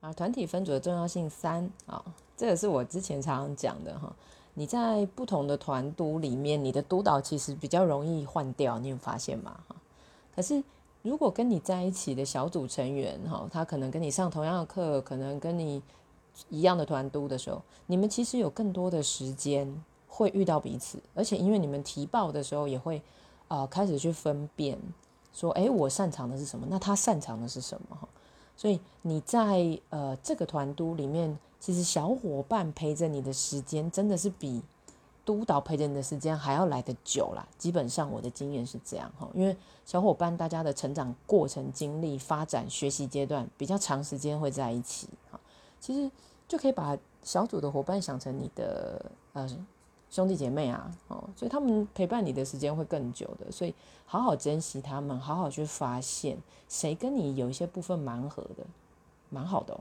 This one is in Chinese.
啊，团体分组的重要性三啊，这也是我之前常常讲的哈。你在不同的团督里面，你的督导其实比较容易换掉，你有发现吗？哈，可是如果跟你在一起的小组成员哈，他可能跟你上同样的课，可能跟你一样的团督的时候，你们其实有更多的时间会遇到彼此，而且因为你们提报的时候也会啊开始去分辨，说，诶，我擅长的是什么？那他擅长的是什么？哈。所以你在呃这个团督里面，其实小伙伴陪着你的时间，真的是比督导陪着你的时间还要来得久啦。基本上我的经验是这样哈，因为小伙伴大家的成长过程、经历、发展、学习阶段比较长时间会在一起哈，其实就可以把小组的伙伴想成你的呃。兄弟姐妹啊，哦，所以他们陪伴你的时间会更久的，所以好好珍惜他们，好好去发现谁跟你有一些部分蛮合的，蛮好的哦。